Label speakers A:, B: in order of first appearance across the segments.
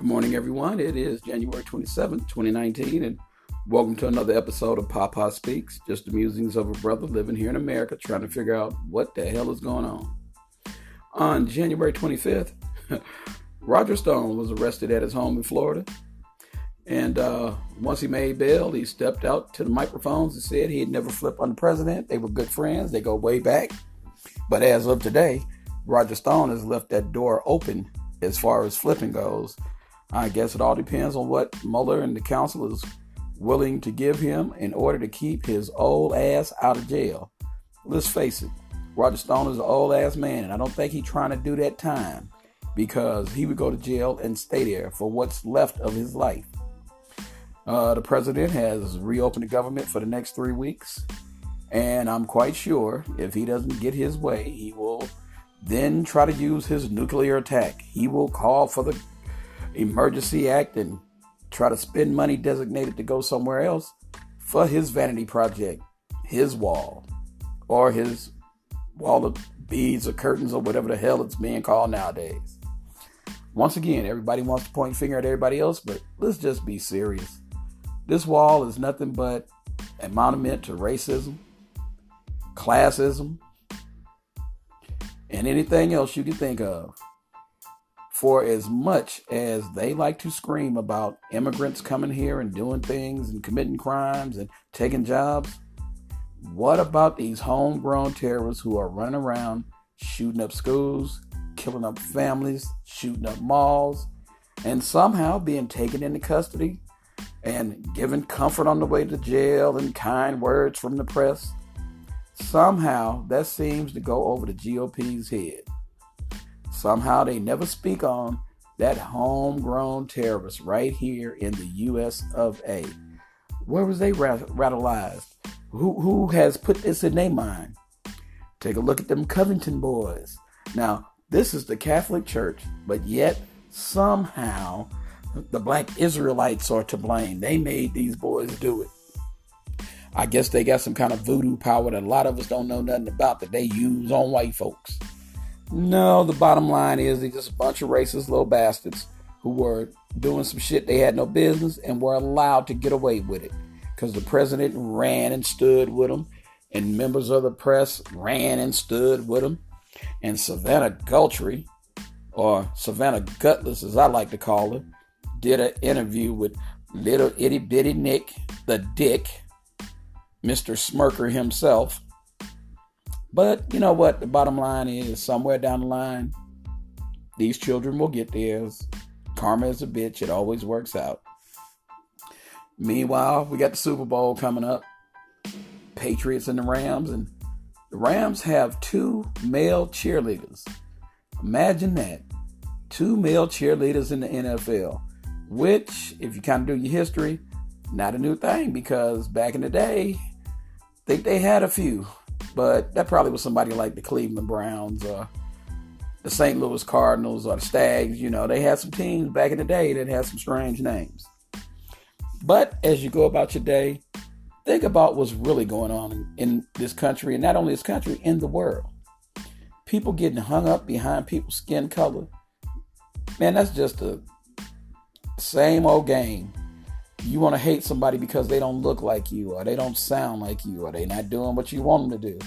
A: Good morning, everyone. It is January 27th, 2019, and welcome to another episode of Papa Speaks, just the musings of a brother living here in America trying to figure out what the hell is going on. On January 25th, Roger Stone was arrested at his home in Florida. And uh, once he made bail, he stepped out to the microphones and said he'd never flip on the president. They were good friends, they go way back. But as of today, Roger Stone has left that door open as far as flipping goes. I guess it all depends on what Mueller and the counsel is willing to give him in order to keep his old ass out of jail. Let's face it, Roger Stone is an old ass man, and I don't think he's trying to do that time because he would go to jail and stay there for what's left of his life. Uh, the president has reopened the government for the next three weeks, and I'm quite sure if he doesn't get his way, he will then try to use his nuclear attack. He will call for the Emergency Act and try to spend money designated to go somewhere else for his vanity project, his wall, or his wall of beads or curtains or whatever the hell it's being called nowadays. Once again, everybody wants to point finger at everybody else, but let's just be serious. This wall is nothing but a monument to racism, classism, and anything else you can think of. For as much as they like to scream about immigrants coming here and doing things and committing crimes and taking jobs, what about these homegrown terrorists who are running around shooting up schools, killing up families, shooting up malls, and somehow being taken into custody and given comfort on the way to jail and kind words from the press? Somehow that seems to go over the GOP's head. Somehow they never speak on that homegrown terrorist right here in the US of A. Where was they radicalized? Who, who has put this in their mind? Take a look at them Covington boys. Now, this is the Catholic Church, but yet somehow the black Israelites are to blame. They made these boys do it. I guess they got some kind of voodoo power that a lot of us don't know nothing about that they use on white folks. No, the bottom line is they're just a bunch of racist little bastards who were doing some shit they had no business and were allowed to get away with it because the president ran and stood with them, and members of the press ran and stood with them, and Savannah Guthrie, or Savannah Gutless as I like to call her, did an interview with little itty bitty Nick, the dick, Mr. Smirker himself but you know what? The bottom line is somewhere down the line, these children will get theirs. Karma is a bitch. It always works out. Meanwhile, we got the Super Bowl coming up. Patriots and the Rams, and the Rams have two male cheerleaders. Imagine that. Two male cheerleaders in the NFL, which, if you kind of do your history, not a new thing because back in the day, I think they had a few. But that probably was somebody like the Cleveland Browns or the St. Louis Cardinals or the Stags. You know, they had some teams back in the day that had some strange names. But as you go about your day, think about what's really going on in, this country, and not only this country, in the world. People getting hung up behind people's skin color. Man, that's just the same old game you want to hate somebody because they don't look like you or they don't sound like you or they not doing what you want them to do.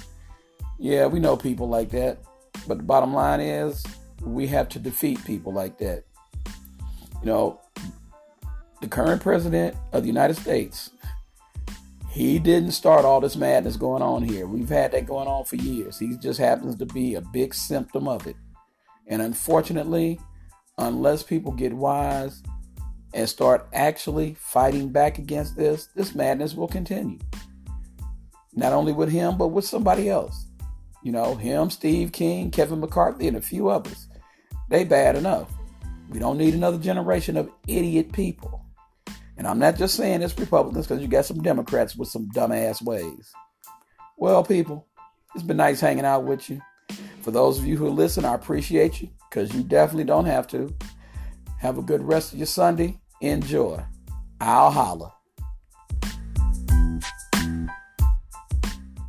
A: Yeah, we know people like that. But the bottom line is we have to defeat people like that. You know, the current president of the United States, he didn't start all this madness going on here. We've had that going on for years. He just happens to be a big symptom of it. And unfortunately, unless people get wise, and start actually fighting back against this, this madness will continue. Not only with him, but with somebody else. You know, him, Steve King, Kevin McCarthy, and a few others. They bad enough. We don't need another generation of idiot people. And I'm not just saying it's Republicans because you got some Democrats with some dumbass ways. Well, people, it's been nice hanging out with you. For those of you who listen, I appreciate you because you definitely don't have to. Have a good rest of your Sunday Enjoy. I'll holla.